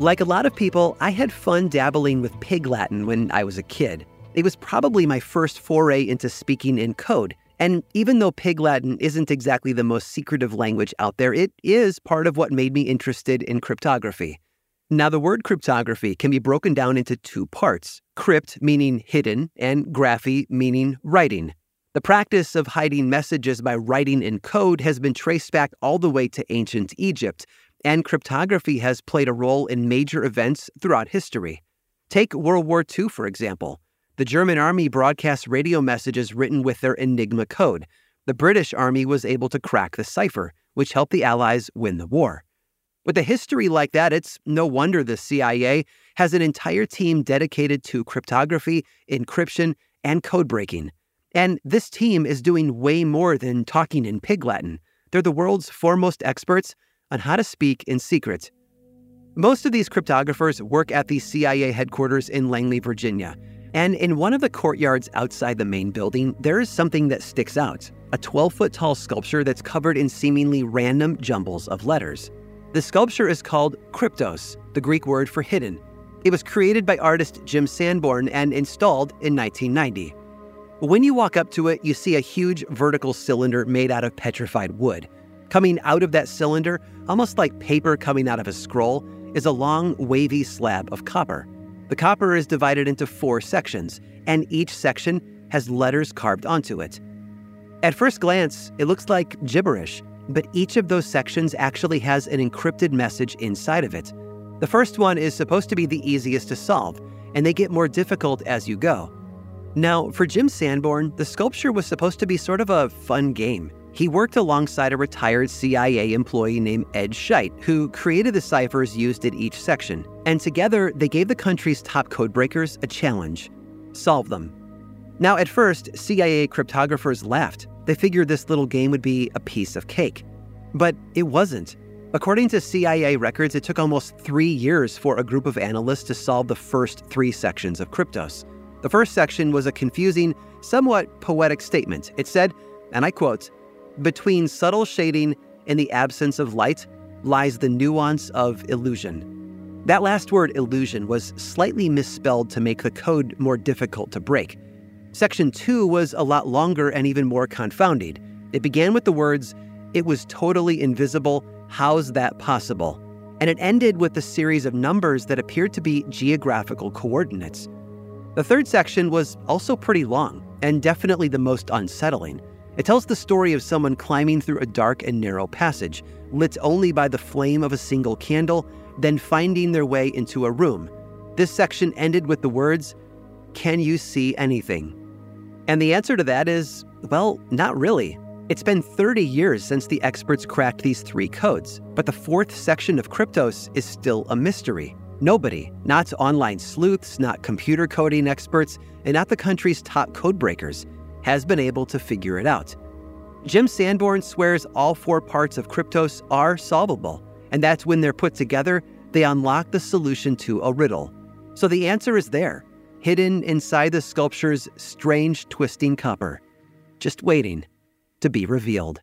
Like a lot of people, I had fun dabbling with Pig Latin when I was a kid. It was probably my first foray into speaking in code. And even though Pig Latin isn't exactly the most secretive language out there, it is part of what made me interested in cryptography. Now, the word cryptography can be broken down into two parts crypt meaning hidden, and graphy meaning writing. The practice of hiding messages by writing in code has been traced back all the way to ancient Egypt, and cryptography has played a role in major events throughout history. Take World War II, for example. The German army broadcast radio messages written with their Enigma code. The British army was able to crack the cipher, which helped the Allies win the war. With a history like that, it's no wonder the CIA has an entire team dedicated to cryptography, encryption, and code breaking. And this team is doing way more than talking in Pig Latin. They're the world's foremost experts on how to speak in secret. Most of these cryptographers work at the CIA headquarters in Langley, Virginia. And in one of the courtyards outside the main building, there is something that sticks out a 12 foot tall sculpture that's covered in seemingly random jumbles of letters. The sculpture is called Kryptos, the Greek word for hidden. It was created by artist Jim Sanborn and installed in 1990. When you walk up to it, you see a huge vertical cylinder made out of petrified wood. Coming out of that cylinder, almost like paper coming out of a scroll, is a long, wavy slab of copper. The copper is divided into four sections, and each section has letters carved onto it. At first glance, it looks like gibberish, but each of those sections actually has an encrypted message inside of it. The first one is supposed to be the easiest to solve, and they get more difficult as you go. Now, for Jim Sanborn, the sculpture was supposed to be sort of a fun game. He worked alongside a retired CIA employee named Ed Scheidt, who created the ciphers used at each section. And together, they gave the country's top codebreakers a challenge solve them. Now, at first, CIA cryptographers laughed. They figured this little game would be a piece of cake. But it wasn't. According to CIA records, it took almost three years for a group of analysts to solve the first three sections of Kryptos. The first section was a confusing, somewhat poetic statement. It said, and I quote, between subtle shading and the absence of light lies the nuance of illusion. That last word, illusion, was slightly misspelled to make the code more difficult to break. Section 2 was a lot longer and even more confounding. It began with the words, It was totally invisible. How's that possible? And it ended with a series of numbers that appeared to be geographical coordinates. The third section was also pretty long and definitely the most unsettling. It tells the story of someone climbing through a dark and narrow passage, lit only by the flame of a single candle, then finding their way into a room. This section ended with the words, Can you see anything? And the answer to that is, well, not really. It's been 30 years since the experts cracked these three codes, but the fourth section of Kryptos is still a mystery. Nobody, not online sleuths, not computer coding experts, and not the country's top codebreakers, has been able to figure it out. Jim Sanborn swears all four parts of Kryptos are solvable, and that's when they're put together, they unlock the solution to a riddle. So the answer is there, hidden inside the sculpture's strange twisting copper, just waiting to be revealed.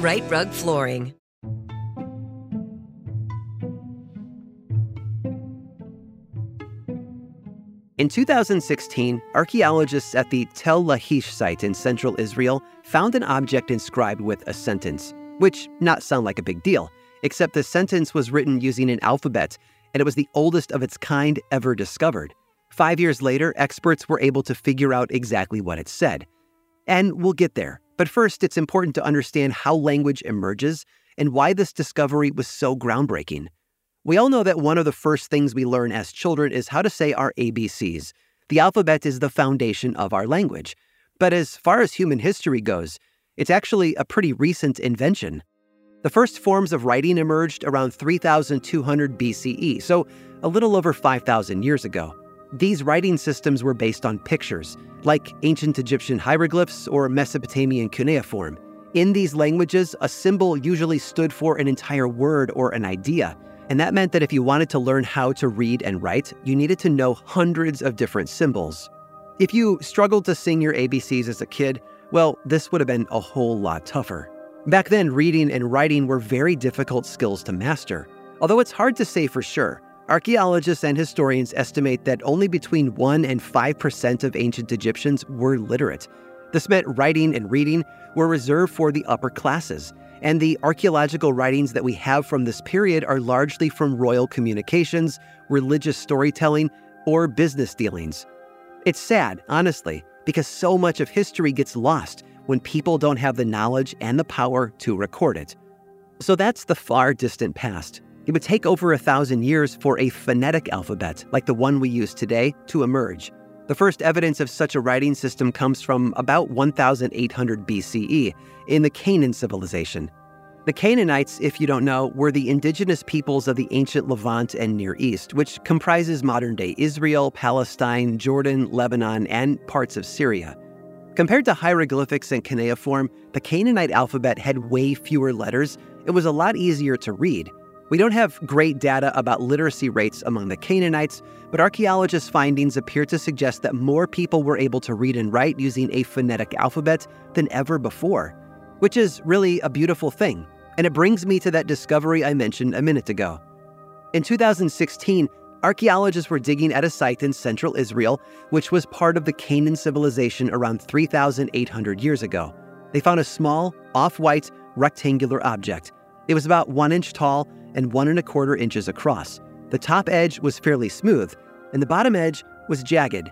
Rite Rug Flooring. In 2016, archaeologists at the Tel Lachish site in central Israel found an object inscribed with a sentence, which not sound like a big deal, except the sentence was written using an alphabet, and it was the oldest of its kind ever discovered. Five years later, experts were able to figure out exactly what it said. And we'll get there. But first, it's important to understand how language emerges and why this discovery was so groundbreaking. We all know that one of the first things we learn as children is how to say our ABCs. The alphabet is the foundation of our language. But as far as human history goes, it's actually a pretty recent invention. The first forms of writing emerged around 3200 BCE, so a little over 5,000 years ago. These writing systems were based on pictures, like ancient Egyptian hieroglyphs or Mesopotamian cuneiform. In these languages, a symbol usually stood for an entire word or an idea, and that meant that if you wanted to learn how to read and write, you needed to know hundreds of different symbols. If you struggled to sing your ABCs as a kid, well, this would have been a whole lot tougher. Back then, reading and writing were very difficult skills to master. Although it's hard to say for sure, archaeologists and historians estimate that only between 1 and 5% of ancient Egyptians were literate. This meant writing and reading were reserved for the upper classes, and the archaeological writings that we have from this period are largely from royal communications, religious storytelling, or business dealings. It's sad, honestly, because so much of history gets lost when people don't have the knowledge and the power to record it. So that's the far distant past. It would take over a thousand years for a phonetic alphabet, like the one we use today, to emerge. The first evidence of such a writing system comes from about 1800 BCE in the Canaan civilization. The Canaanites, if you don't know, were the indigenous peoples of the ancient Levant and Near East, which comprises modern day Israel, Palestine, Jordan, Lebanon, and parts of Syria. Compared to hieroglyphics and cuneiform, the Canaanite alphabet had way fewer letters. It was a lot easier to read. We don't have great data about literacy rates among the Canaanites, but archaeologists' findings appear to suggest that more people were able to read and write using a phonetic alphabet than ever before, which is really a beautiful thing. And it brings me to that discovery I mentioned a minute ago. In 2016, archaeologists were digging at a site in central Israel, which was part of the Canaan civilization around 3,800 years ago. They found a small, off white, rectangular object. It was about one inch tall and one and a quarter inches across. The top edge was fairly smooth, and the bottom edge was jagged.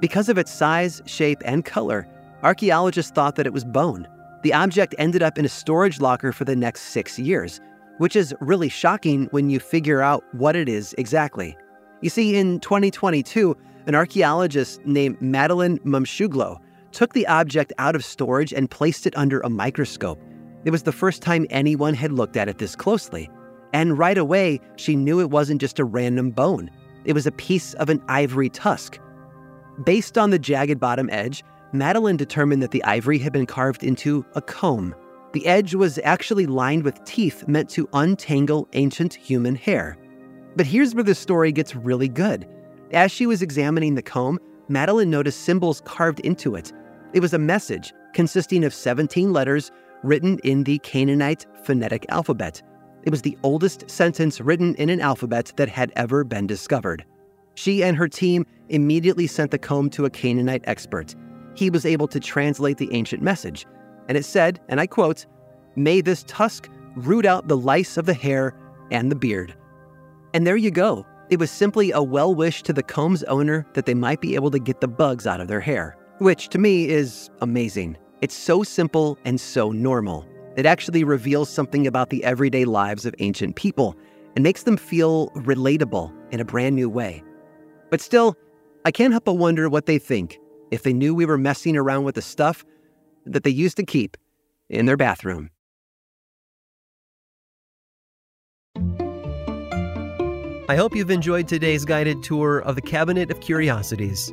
Because of its size, shape, and color, archaeologists thought that it was bone. The object ended up in a storage locker for the next six years, which is really shocking when you figure out what it is exactly. You see, in 2022, an archaeologist named Madeline Mumcuoglu took the object out of storage and placed it under a microscope. It was the first time anyone had looked at it this closely. And right away, she knew it wasn't just a random bone, it was a piece of an ivory tusk. Based on the jagged bottom edge, Madeline determined that the ivory had been carved into a comb. The edge was actually lined with teeth meant to untangle ancient human hair. But here's where the story gets really good. As she was examining the comb, Madeline noticed symbols carved into it. It was a message consisting of 17 letters written in the Canaanite phonetic alphabet. It was the oldest sentence written in an alphabet that had ever been discovered. She and her team immediately sent the comb to a Canaanite expert. He was able to translate the ancient message, and it said, and I quote, May this tusk root out the lice of the hair and the beard. And there you go. It was simply a well wish to the comb's owner that they might be able to get the bugs out of their hair, which to me is amazing. It's so simple and so normal. It actually reveals something about the everyday lives of ancient people and makes them feel relatable in a brand new way. But still, I can't help but wonder what they think if they knew we were messing around with the stuff that they used to keep in their bathroom. I hope you've enjoyed today's guided tour of the Cabinet of Curiosities.